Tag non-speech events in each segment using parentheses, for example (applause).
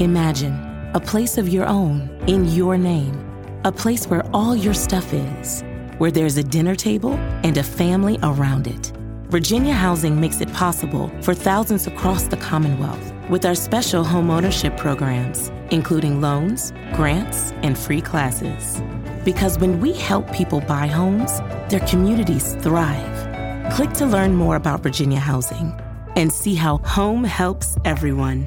Imagine a place of your own in your name, a place where all your stuff is, where there's a dinner table and a family around it. Virginia Housing makes it possible for thousands across the Commonwealth with our special homeownership programs, including loans, grants, and free classes. Because when we help people buy homes, their communities thrive. Click to learn more about Virginia Housing and see how home helps everyone.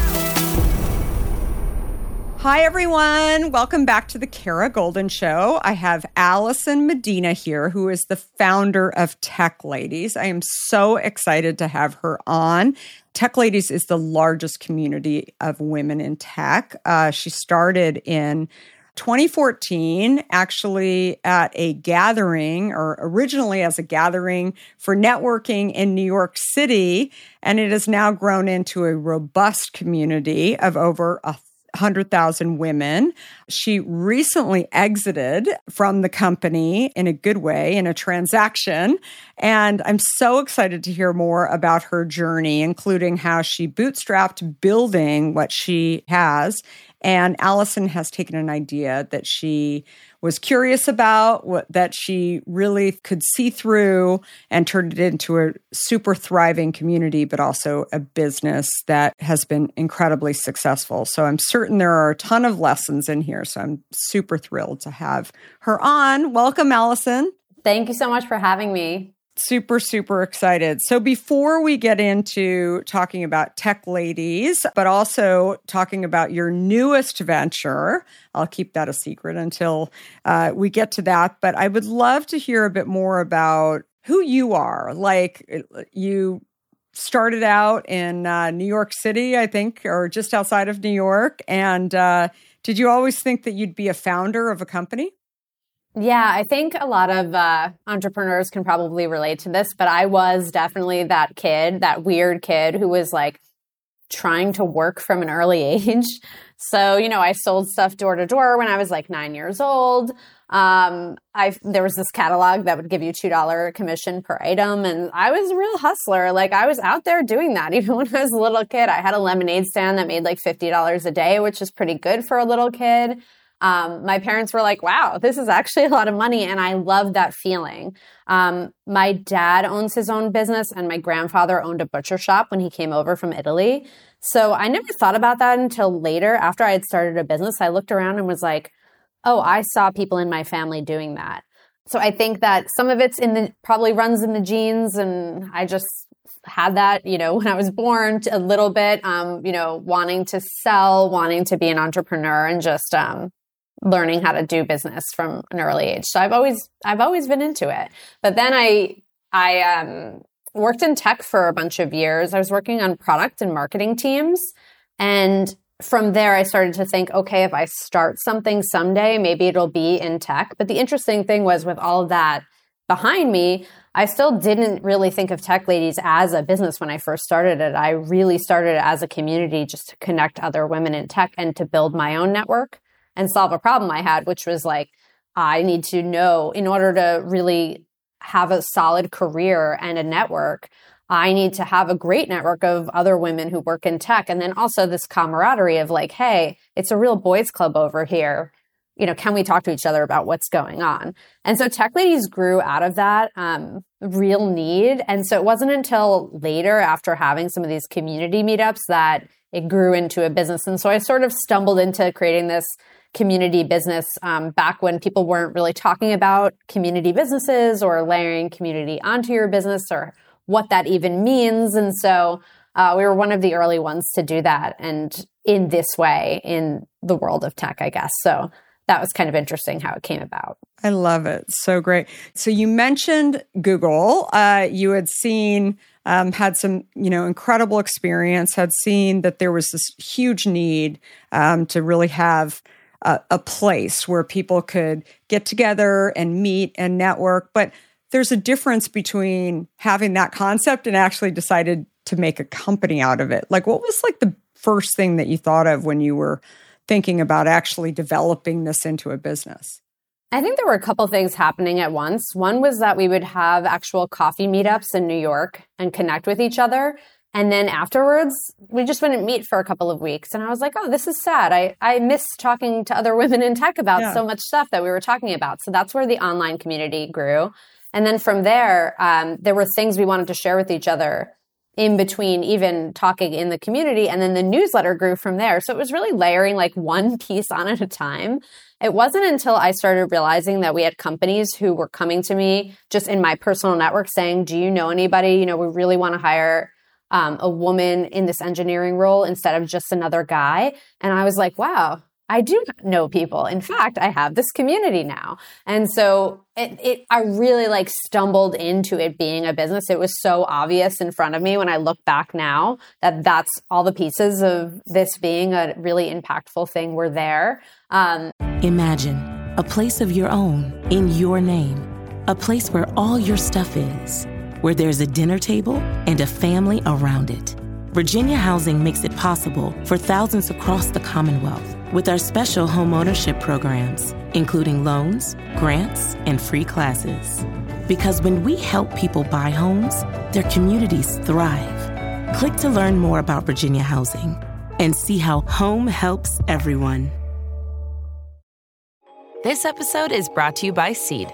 Hi, everyone. Welcome back to the Kara Goldin Show. I have Allison Medina here, who is the founder of Tech Ladies. I am so excited to have her on. Tech Ladies is the largest community of women in tech. Uh, she started in 2014, actually at a gathering, or originally as a gathering for networking in New York City. And it has now grown into a robust community of over a 100,000 women. She recently exited from the company in a good way in a transaction. And I'm so excited to hear more about her journey, including how she bootstrapped building what she has and Allison has taken an idea that she was curious about, what, that she really could see through, and turned it into a super thriving community, but also a business that has been incredibly successful. So I'm certain there are a ton of lessons in here. So I'm super thrilled to have her on. Welcome, Allison. Thank you so much for having me super, super excited. So, before we get into talking about tech ladies, but also talking about your newest venture, I'll keep that a secret until uh, we get to that. But I would love to hear a bit more about who you are. Like, you started out in uh, New York City, I think, or just outside of New York. And uh, did you always think that you'd be a founder of a company? Yeah, I think a lot of uh, entrepreneurs can probably relate to this, but I was definitely that kid, that weird kid who was like trying to work from an early (laughs) age. So, you know, I sold stuff door to door when I was like nine years old. Um, I there was this catalog that would give you two dollar commission per item, and I was a real hustler. Like I was out there doing that (laughs) even when I was a little kid. I had a lemonade stand that made like fifty dollars a day, which is pretty good for a little kid um, my parents were like, wow, this is actually a lot of money. And I love that feeling. Um, my dad owns his own business, and my grandfather owned a butcher shop when he came over from Italy. So I never thought about that until later. After I had started a business, I looked around and was like, oh, I saw people in my family doing that. So I think that some of it's in the probably runs in the genes, and I just had that, you know, (laughs) when I was born a little bit, um, you know, wanting to sell, wanting to be an entrepreneur and just, um, learning how to do business from an early age. So I've always I've always been into it. But then I I um, worked in tech for a bunch of years. I was working on product and marketing teams and from there I started to think okay, if I start something someday, maybe it'll be in tech. But the interesting thing was with all of that behind me, I still didn't really think of Tech Ladies as a business when I first started it. I really started it as a community just to connect other women in tech and to build my own network and solve a problem I had, which was like, I need to know in order to really have a solid career and a network. I need to have a great network of other women who work in tech. And then also this camaraderie of like, hey, it's a real boys club over here. You know, can we talk to each other about what's going on? And so Tech Ladies grew out of that um, real need. And so it wasn't until later, after having some of these community meetups, that it grew into a business. And so I sort of stumbled into creating this community business um, back when people weren't really talking about community businesses or layering community onto your business or what that even means. And so uh, we were one of the early ones to do that and in this way in the world of tech, I guess. So that was kind of interesting how it came about. I love it. So great. So you mentioned Google. Uh, you had seen, um, had some, you know, incredible experience, had seen that there was this huge need um, to really have a, place where people could get together and meet and network. But there's a difference between having that concept and actually decided to make a company out of it. Like, what was like the first thing that you thought of when you were thinking about actually developing this into a business? I think there were a couple things happening at once. One was that we would have actual coffee meetups in New York and connect with each other. And then afterwards, we just wouldn't meet for a couple of weeks. And I was like, oh, this is sad. I, I miss talking to other (laughs) women in tech about yeah. so much stuff that we were talking about. So that's where the online community grew. And then from there, um, there were things we wanted to share with each other in between even talking in the community. And then the newsletter grew from there. So it was really layering like one (laughs) piece on at a time. It wasn't until I started realizing that we had companies who were coming to me just in my personal network saying, Do you know anybody? You know, we really want to hire um, a woman in this engineering role instead of just another guy. And I was like, wow, I do know people. In fact, I have this community now. And so it, it, I really like stumbled into it being a business. It was so obvious in front of me when I look back now that that's all the pieces of this being a really impactful thing were there. Um, Imagine a place of your own in your name, a place where all your stuff is where there's a dinner table and a family around it. Virginia Housing makes it possible for thousands across the Commonwealth with our special homeownership programs, including loans, grants, and free classes. Because when we help people buy homes, their communities thrive. Click to learn more about Virginia Housing and see how home helps everyone. This episode is brought to you by Seed.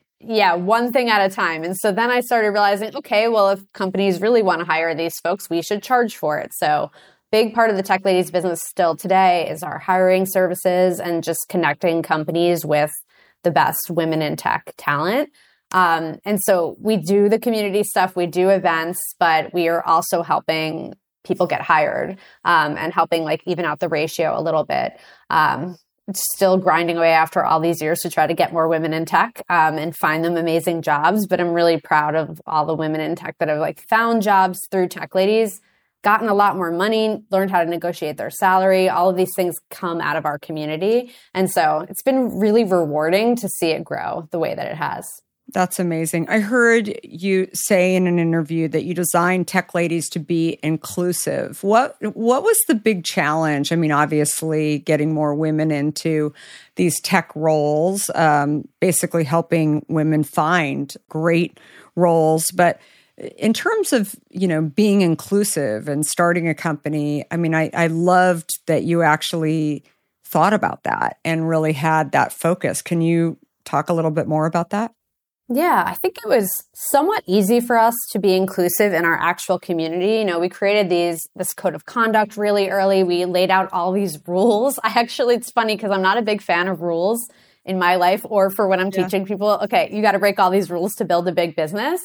yeah, one thing at a time. And so then I started realizing, okay, well, if companies really want to hire these folks, we should charge for it. So big part of the tech ladies business still today is our hiring services and just connecting companies with the best women in tech talent. Um, and so we do the community stuff, we do events, but we are also helping people get hired um, and helping like even out the ratio a little bit. Um, still grinding away after all these years to try to get more women in tech um, and find them amazing jobs. But I'm really proud of all the women in tech that have like found jobs through Tech Ladies, gotten a lot more money, learned how to negotiate their salary. All of these things come out of our community. And so it's been really rewarding to see it grow the way that it has. That's amazing. I heard you say in an interview that you designed Tech Ladies to be inclusive. What what was the big challenge? I mean, obviously, getting more women into these tech roles, um, basically helping women find great roles. But in terms of you know being inclusive and starting a company, I mean, I, I loved that you actually thought about that and really had that focus. Can you talk a little bit more about that? Yeah, I think it was somewhat easy for us to be inclusive in our actual community. You know, we created these this code of conduct really early. We laid out all these (laughs) rules. I actually it's funny because I'm not a big fan of rules in my life or for when I'm yeah. teaching people, okay, you got to break all these rules to build a big business.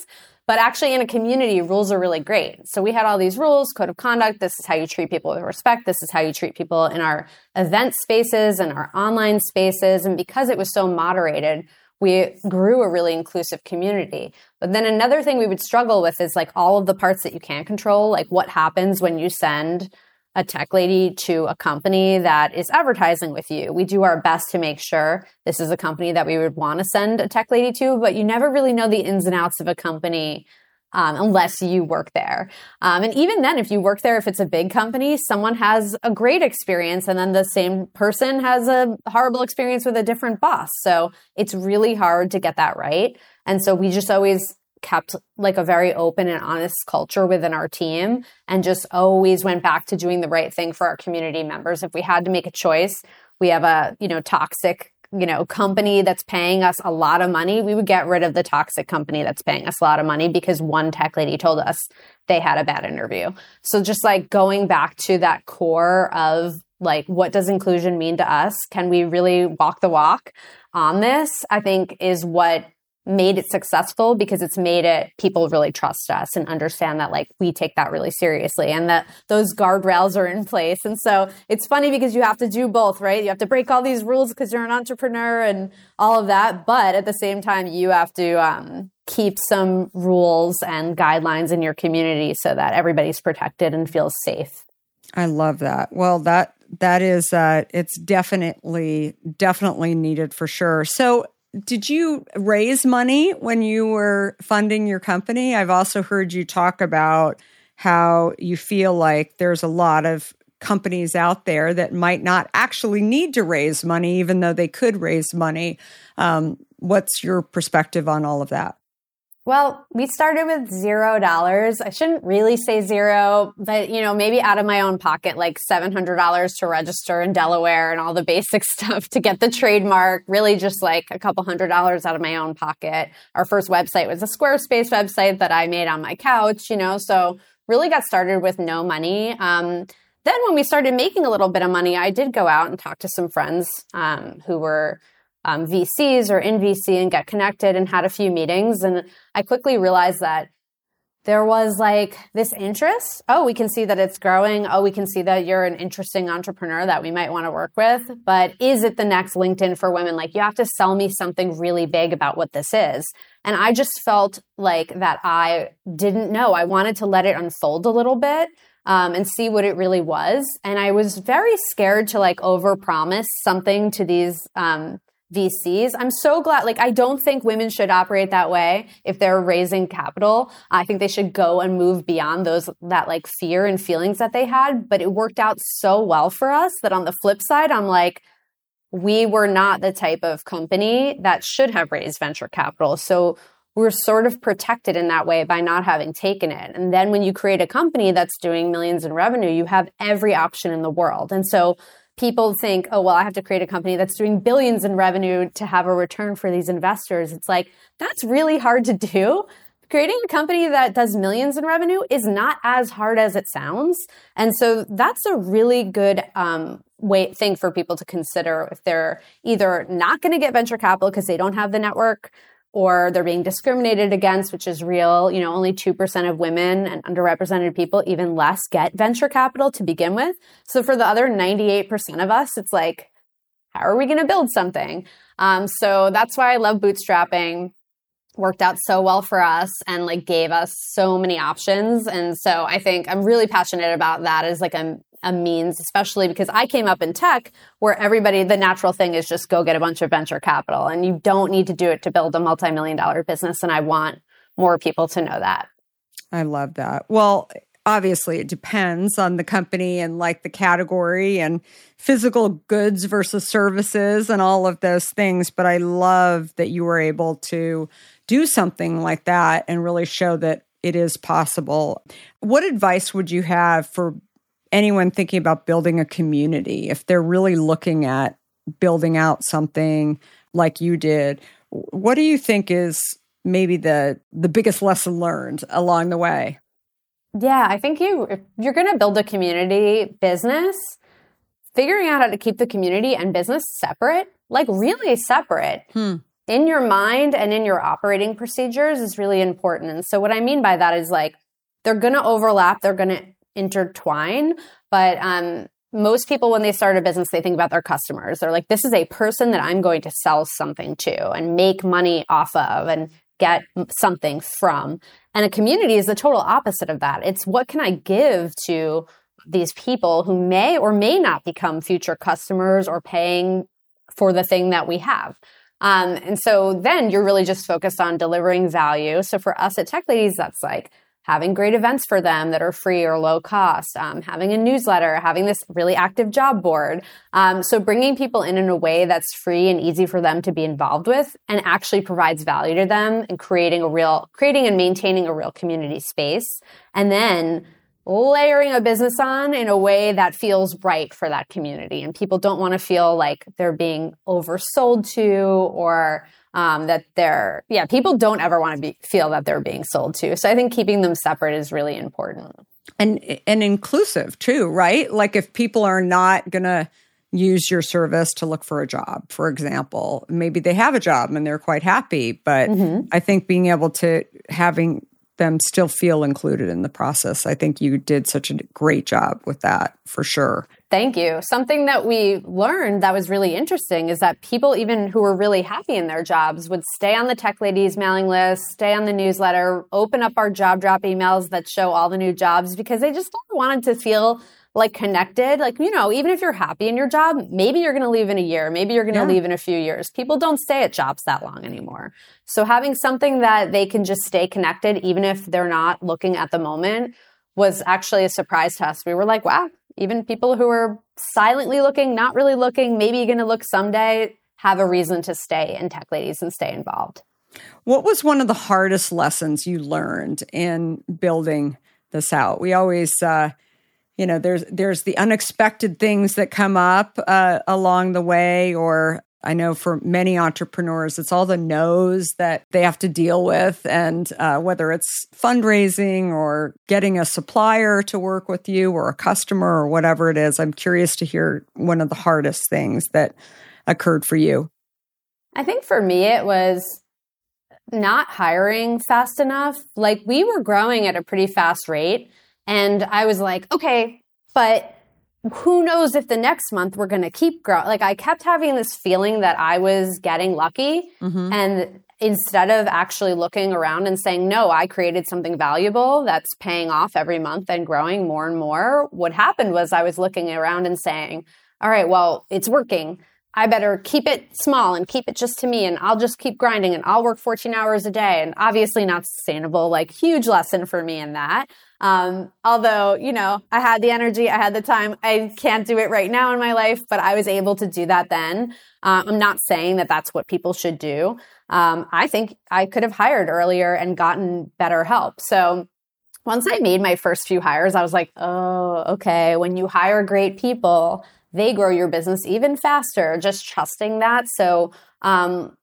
But actually in a community, rules are really great. So we had all these rules, code of conduct, this is how you treat people with respect, this is how you treat people in our event spaces and our online spaces and because it was so moderated, we grew a really inclusive community. But then another thing we would struggle with is like all of the parts that you can't control, like what happens when you send a tech lady to a company that is advertising with you. We do our best to make sure this is a company that we would want to send a tech lady to, but you never really know the ins and outs of a company um, unless you work there. Um, and even then, if you work there, if it's a big company, someone has a great experience and then the same person has a horrible experience with a different boss. So it's really hard to get that right. And so we just always kept like a very open and honest culture within our team and just always went back to doing the right thing for our community members. If we had to make a choice, we have a, you know, toxic you know, company that's paying us a lot of money, we would get rid of the toxic company that's paying us a lot of money because one tech lady told us they had a bad interview. So just like going back to that core of like, what does inclusion mean to us? Can we really walk the walk on this? I think is what made it successful because it's made it people really trust us and understand that like we take that really seriously and that those guardrails are in place. And so it's funny because you have to do both, right? You have to break all these rules because you're an entrepreneur and all of that, but at the same time you have to um, keep some rules and guidelines in your community so that everybody's protected and feels safe. I love that. Well, that that is uh it's definitely definitely needed for sure. So did you raise money when you were funding your company? I've also heard you talk about how you feel like there's a lot of companies out there that might not actually need to raise money, even though they could raise money. Um, what's your perspective on all of that? Well, we started with zero dollars. I shouldn't really say zero, but you know, maybe out of my own pocket, like $700 to register in Delaware and all the (laughs) basic stuff to get the trademark, really just like a couple hundred dollars out of my own pocket. Our first website was a Squarespace website that I made on my couch, you know, so really got started with no money. Um, then when we started making a little bit of money, I did go out and talk to some friends um, who were um, VCs or in VC and get connected and had a few meetings. And I quickly realized that there was like this interest. Oh, we can see that it's growing. Oh, we can see that you're an interesting entrepreneur that we might want to work with. But is it the next LinkedIn for women? Like, you have to sell me something really big about what this is. And I just felt like that I didn't know. I wanted to let it unfold a little bit. Um, and see what it really was. And I was very scared to like overpromise something to these um, VCs. I'm so glad. Like, I don't think women should operate that way if they're raising capital. I think they should go and move beyond those, that like fear and feelings that they had. But it worked out so well for us that on the flip side, I'm like, we were not the type of company that should have raised venture capital. So we're sort of protected in that way by not having taken it. And then when you create a company that's doing millions in revenue, you have every option in the world. And so people think, oh, well, I have to create a company that's doing billions in revenue to have a return for these investors. It's like, that's really hard to do. Creating a company that does millions in revenue is not as hard as it sounds. And so that's a really good um, way thing for people to consider if they're either not going to get venture capital because they don't have the network or they're being discriminated against, which is real. You know, only 2% of women and underrepresented people, even less, get venture capital to begin with. So for the other 98% of us, it's like, how are we going to build something? Um, so that's why I love bootstrapping. Worked out so well for us and like gave us so many options. And so I think I'm really passionate about that as like a a means, especially because I came up in tech where everybody, the natural thing is just go get a bunch of venture capital and you don't need to do it to build a multi-million dollar business. And I want more people to know that. I love that. Well, obviously it depends on the company and like the category and physical goods versus services and all of those things. But I love that you were able to do something like that and really show that it is possible. What advice would you have for anyone thinking about building a community, if they're really looking at building out something like you did, what do you think is maybe the the biggest lesson learned along the way? Yeah, I think you if you're going to build a community business, figuring out how to keep the community and business separate, like really separate. Hmm. In your mind and in your operating procedures is really important. And so what I mean by that is like they're going to overlap, they're going to intertwine. But um, most people, when they start a business, they think about their customers. They're like, this is a person that I'm going to sell something to and make money off of and get something from. And a community is the total opposite of that. It's what can I give to these people who may or may not become future customers or paying for the thing that we have. Um, and so then you're really just focused on delivering value. So for us at Tech Ladies, that's like having great events for them that are free or low cost, um, having a newsletter, having this really active job board. Um, so bringing people in in a way that's free and easy for them to be involved with and actually provides value to them and creating a real, creating and maintaining a real community space. And then layering a business on in a way that feels right for that community. And people don't want to feel like they're being oversold to or um, that they're, yeah, people don't ever want to be, feel that they're being sold to. So I think keeping them separate is really important. And, and inclusive too, right? Like if people are not going to, use your service to look for a job, for example. Maybe they have a job and they're quite happy, but mm-hmm. I think being able to having them still feel included in the process. I think you did such a great job with that for sure. Thank you. Something that we learned that was really interesting is that people, even who were really happy in their jobs, would stay on the Tech Ladies mailing list, stay on the newsletter, open up our job drop emails that show all the new jobs because they just wanted to feel like connected. Like, you know, even if you're happy in your job, maybe you're going to leave in a year, maybe you're going to yeah. leave in a few years. People don't stay at jobs that long anymore. So having something that they can just stay connected, even if they're not looking at the moment, was actually a surprise to us. We were like, wow, even people who are silently looking, not really looking, maybe going to look someday, have a reason to stay in Tech Ladies and stay involved. What was one of the hardest lessons you learned in building this out? We always, uh, you know there's there's the unexpected things that come up uh, along the way or i know for many entrepreneurs it's all the no's that they have to deal with. And uh, whether it's fundraising or getting a supplier to work with you or a customer or whatever it is i'm curious to hear one of the hardest things that occurred for you. I think for me it was not hiring fast enough. Like we were growing at a pretty fast rate and I was like, okay, but who knows if the next month we're going to keep growing. Like I kept having this feeling that I was getting lucky. Mm-hmm. And instead of actually looking around and saying, no, I created something valuable that's paying off every month and growing more and more, what happened was I was looking around and saying, all right, well, it's working. I better keep it small and keep it just to me and I'll just keep grinding and I'll work 14 hours a day and obviously not sustainable, like huge lesson for me in that. Um, although, you know, I had the energy, I had the time. I can't do it right now in my life, but I was able to do that then. Uh, I'm not saying that that's what people should do. Um, I think I could have hired earlier and gotten better help. So once I made my first few hires, I was like, oh, okay. When you hire great people, they grow your business even faster, just trusting that. So, um,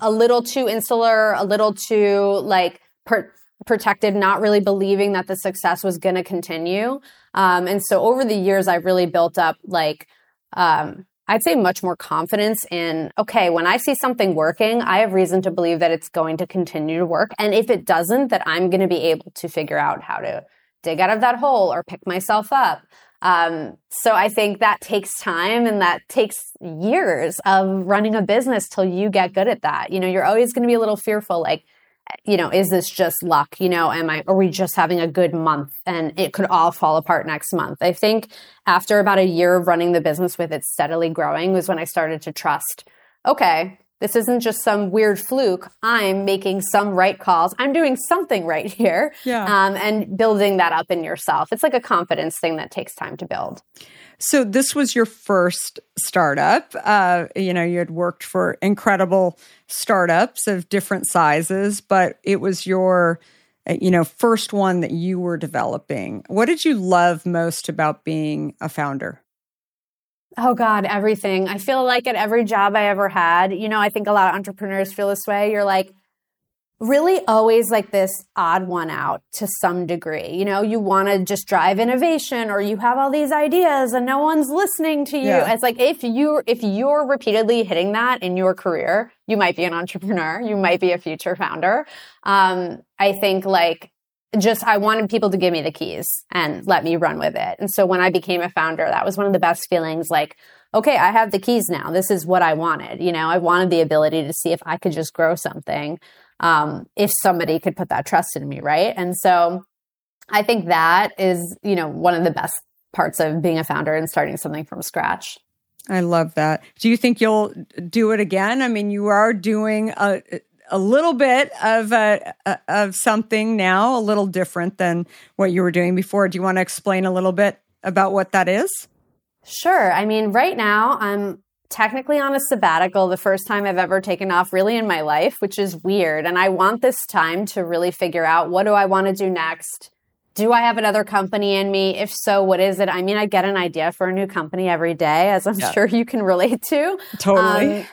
a little too insular, a little too like per- protected, not really believing that the success was going to continue. Um, and so over the years, I've really built up like, um, I'd say much more confidence in, okay, when I see something working, I have reason to believe that it's going to continue to work. And if it doesn't, that I'm going to be able to figure out how to dig out of that hole or pick myself up. Um, so I think that takes time and that takes years of running a business till you get good at that. You know, you're always going to be a little fearful, like, you know, is this just luck? You know, am I, are we just having a good month and it could all fall apart next month? I think after about a year of running the business with it steadily growing was when I started to trust, okay, this isn't just some weird fluke. I'm making some right calls. I'm doing something right here. Yeah. Um, and building that up in yourself. It's like a confidence thing that takes time to build. So this was your first startup. Uh, you know, you had worked for incredible startups of different sizes, but it was your, uh, you know, first one that you were developing. What did you love most about being a founder? Oh God, everything. I feel like at every job I ever had, you know, I think a lot of entrepreneurs feel this way. You're like really always like this odd one out to some degree. You know, you want to just drive innovation or you have all these ideas and no one's listening to you. Yeah. It's like if you if you're repeatedly hitting that in your career, you might be an entrepreneur, you might be a future founder. Um, I think like just I wanted people to give me the keys and let me run with it. And so when I became a founder, that was one of the best feelings like, okay, I have the keys now. This is what I wanted. You know, I wanted the ability to see if I could just grow something. Um, if somebody could put that trust in me, right? And so I think that is, you know, one of the best parts of being a founder and starting something from scratch. I love that. Do you think you'll do it again? I mean, you are doing a a little bit of a, of something now, a little different than what you were doing before. Do you want to explain a little bit about what that is? Sure. I mean, right now I'm technically on a sabbatical, the first time I've ever taken off really in my life, which is weird. And I want this time to really figure out what do I want to do next? do I have another company in me? If so, what is it? I mean, I get an idea for a new company every day, as I'm yeah. sure you can relate to. Totally. Um,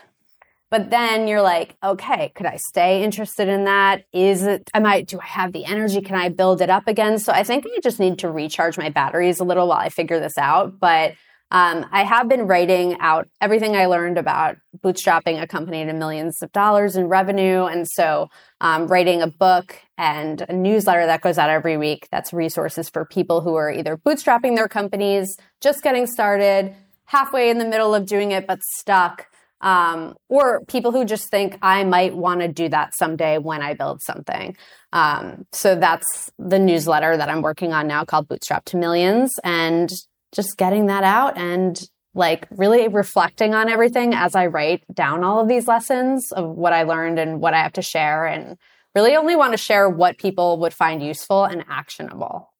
but then you're like, okay, could I stay interested in that? Is it, am I, do I have the energy? Can I build it up again? So I think I just need to recharge my batteries a little while I figure this out. But um, I have been writing out everything I learned about bootstrapping a company to millions of dollars in revenue. And so, um, writing a book and a newsletter that goes out every week that's resources for people who are either bootstrapping their companies, just getting started, halfway in the middle of doing it, but stuck. Um, or people who just think I might want to do that someday when I build something. Um, so that's the newsletter that I'm working on now called Bootstrap to Millions. And just getting that out and like really reflecting on everything as I write down all of these lessons of what I learned and what I have to share and really only want to share what people would find useful and actionable.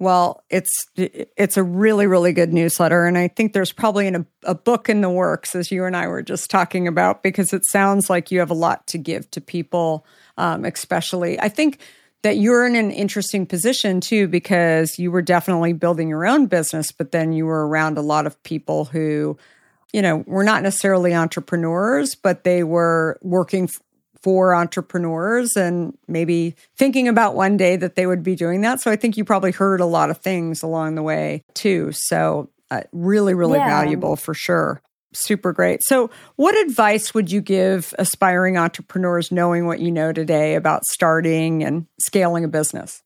Well, it's it's a really really good newsletter, and I think there's probably a, a book in the works, as you and I were just talking about, because it sounds like you have a lot to give to people, um, especially. I think that you're in an interesting position too because you were definitely building your own business but then you were around a lot of people who you know were not necessarily entrepreneurs but they were working for entrepreneurs and maybe thinking about one day that they would be doing that. So i think you probably heard a lot of things along the way too. So uh, really really yeah. valuable for sure super great. So, what advice would you give aspiring entrepreneurs knowing what you know today about starting and scaling a business?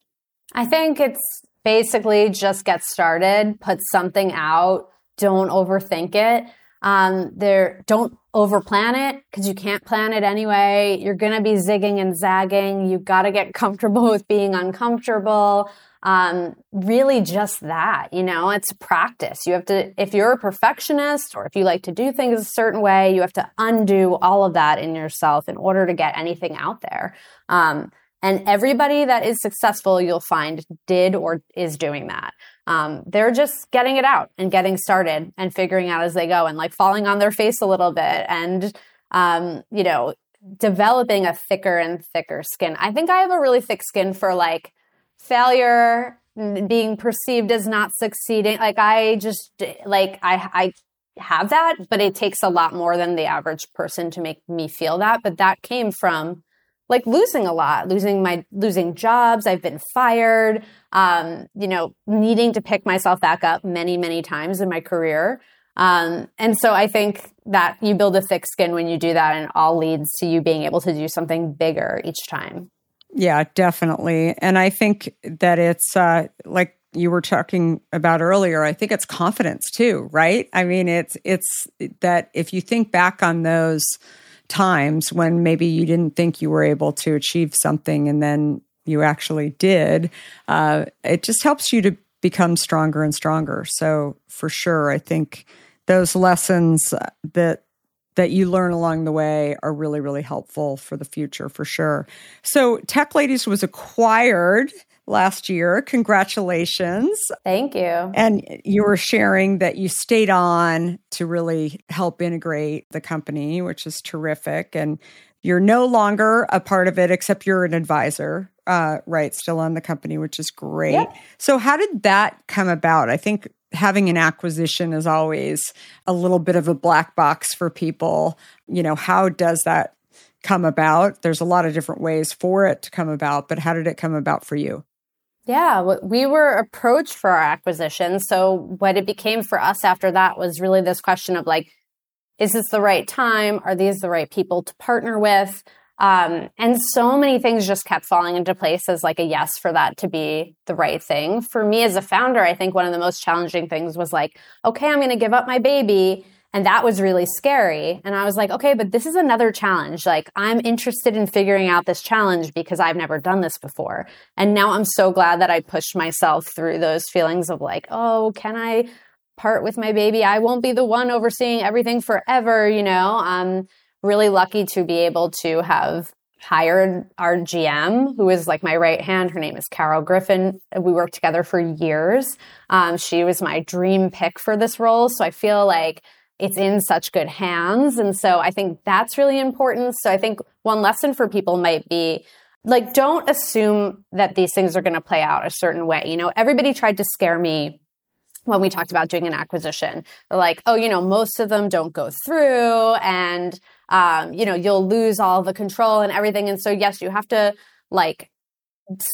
I think it's basically just get started, put something out, don't overthink it. Um, there, don't overplan it because you can't plan it anyway. You're going to be zigging and zagging. You've got to get (laughs) comfortable with being uncomfortable um, really just that, you know, it's practice. You have to, if you're a perfectionist or if you like to do things a certain way, you have to undo all of that in yourself in order to get anything out there. Um, and everybody that is successful, you'll find did or is doing that. Um, they're just getting it out and getting started and figuring out as they go and like falling on their face a little bit and, um, you know, developing a thicker and thicker skin. I think I have a really thick skin for like, failure being perceived as not succeeding like i just like i i have that but it takes a lot more than the average person to make me feel that but that came from like losing a lot losing my losing jobs i've been fired um you know needing to pick myself back up many many times in my career um and so i think that you build a thick skin when you do that and all leads to you being able to do something bigger each time yeah, definitely. And I think that it's uh, like you were talking about earlier, I think it's confidence too, right? I mean, it's it's that if you think back on those times when maybe you didn't think you were able to achieve something and then you actually did, uh, it just helps you to become stronger and stronger. So for sure, I think those lessons that that you learn along the way are really, really helpful for the future for sure. So, Tech Ladies was acquired last year. Congratulations. Thank you. And you were sharing that you stayed on to really help integrate the company, which is terrific. And you're no longer a part of it, except you're an advisor, uh, right? Still on the company, which is great. Yeah. So, how did that come about? I think having an acquisition is always a little bit of a black box for people. You know, how does that come about? There's a lot of different ways for it to come about, but how did it come about for you? Yeah, we were approached for our acquisition. So, what it became for us after that was really this question of like, is this the right time? Are these the right people to partner with? Um, and so many things just kept falling into place as like a yes for that to be the right thing. For me as a founder, I think one of the most challenging things was like, okay, I'm going to give up my baby. And that was really scary. And I was like, okay, but this is another challenge. Like, I'm interested in figuring out this challenge because I've never done this before. And now I'm so glad that I pushed myself through those feelings of like, oh, can I part with my baby? I won't be the one overseeing everything forever, you know? I'm really lucky to be able to have hired our GM, who is like my right hand. Her name is Carol Griffin. We worked together for years. Um, she was my dream pick for this role. So I feel like it's in such good hands. And so I think that's really important. So I think one lesson for people might be like don't assume that these things are going to play out a certain way. You know, everybody tried to scare me when we talked about doing an acquisition. like, oh, you know, most of them don't go through and um, you know, you'll lose all the control and everything. And so yes, you have to like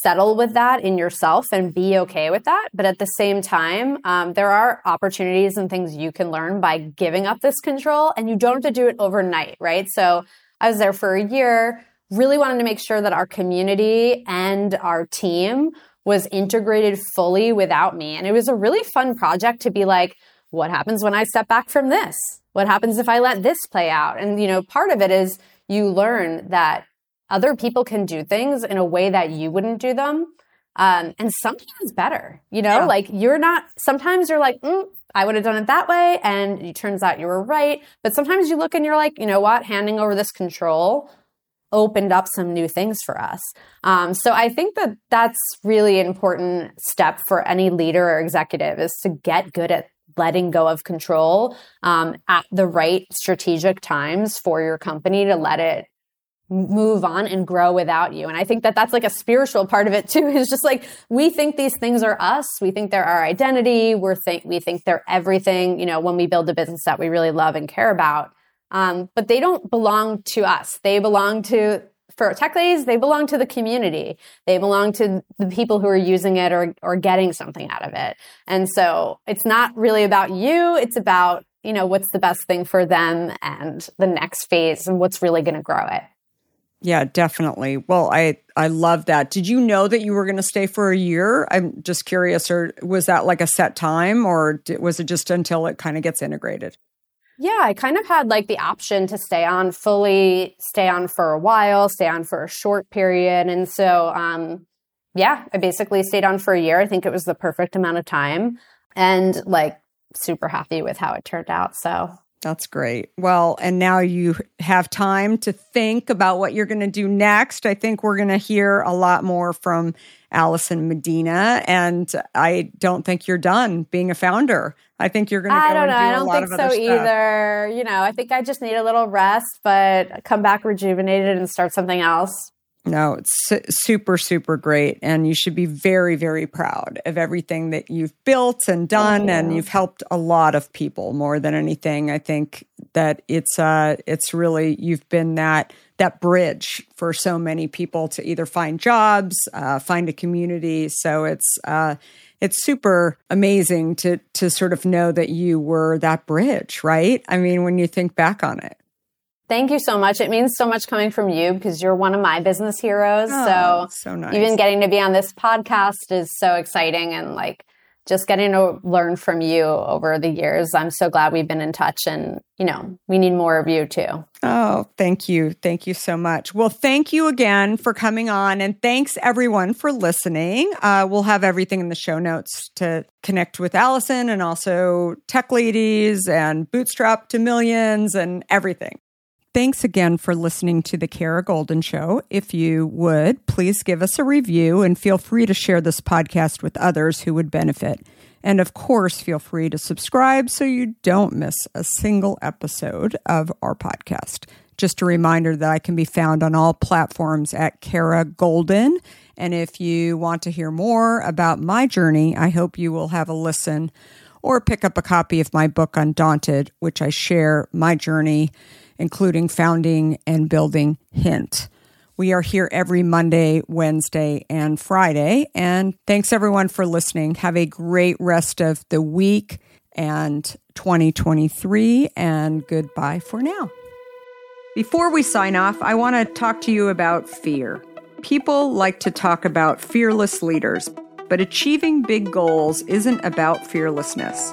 settle with that in yourself and be okay with that. But at the same time, um, there are opportunities and things you can learn by giving up this control and you don't have to do it overnight, right? So I was there for a year, really wanted to make sure that our community and our team was integrated fully without me. And it was a really fun project to be like, what happens when I step back from this? What happens if I let this play out? And, you know, part of it is you learn that other people can do things in a way that you wouldn't do them. Um, and sometimes better, you know, yeah. like you're not, sometimes you're like, mm, I would have done it that way. And it turns out you were right. But sometimes you look and you're like, you know what? Handing over this control opened up some new things for us. Um, so I think that that's really an important step for any leader or executive is to get good at letting go of control um, at the right strategic times for your company to let it move on and grow without you. And I think that that's like a spiritual part of it too. Is just like we think these things are us. We think they're our identity. We're think we think they're everything. You know, when we build a business that we really love and care about, um, but they don't belong to us. They belong to for tech ladies. They belong to the community. They belong to the people who are using it or or getting something out of it. And so it's not really about you. It's about you know what's the best thing for them and the next phase and what's really going to grow it. Yeah, definitely. Well, I I love that. Did you know that you were going to stay for a year? I'm just curious, or was that like a set time, or was it just until it kind of gets integrated? Yeah, I kind of had like the option to stay on fully, stay on for a while, stay on for a short period, and so um, yeah, I basically stayed on for a year. I think it was the perfect amount of time, and like super happy with how it turned out. So that's great. Well, and now you have time to think about what you're going to do next. I think we're going to hear a lot more from Allison Medina, and I don't think you're done being a founder. I think you're going to go I don't know. I don't think so either. You know, I think I just need a little rest, but come back rejuvenated and start something else. No, it's su- super, super great. And you should be very, very proud of everything that you've built and done. You. And you've helped a lot of people more than anything. I think that it's, uh, it's really, you've been that, that bridge for so many people to either find jobs, uh, find a community. So it's, uh, it's super amazing to to sort of know that you were that bridge, right? I mean, when you think back on it. Thank you so much. It means so much coming from you because you're one of my business heroes. Oh, so, so nice. even getting to be on this podcast is so exciting and like just getting to learn from you over the years. I'm so glad we've been in touch and, you know, we need more of you too. Oh, thank you. Thank you so much. Well, thank you again for coming on and thanks everyone for listening. Uh, we'll have everything in the show notes to connect with Allison and also Tech Ladies and Bootstrap to Millions and everything. Thanks again for listening to the Kara Goldin Show. If you would, please give us a review and feel free to share this podcast with others who would benefit. And of course, feel free to subscribe so you don't miss a single episode of our podcast. Just a reminder that I can be found on all platforms at Kara Goldin. And if you want to hear more about my journey, I hope you will have a listen or pick up a copy of my book, Undaunted, which I share my journey including founding and building Hint. We are here every Monday, Wednesday, and Friday. And thanks everyone for listening. Have a great rest of the week and 2023, and goodbye for now. Before we sign off, I want to talk to you about fear. People like to talk about fearless leaders, but achieving big goals isn't about fearlessness.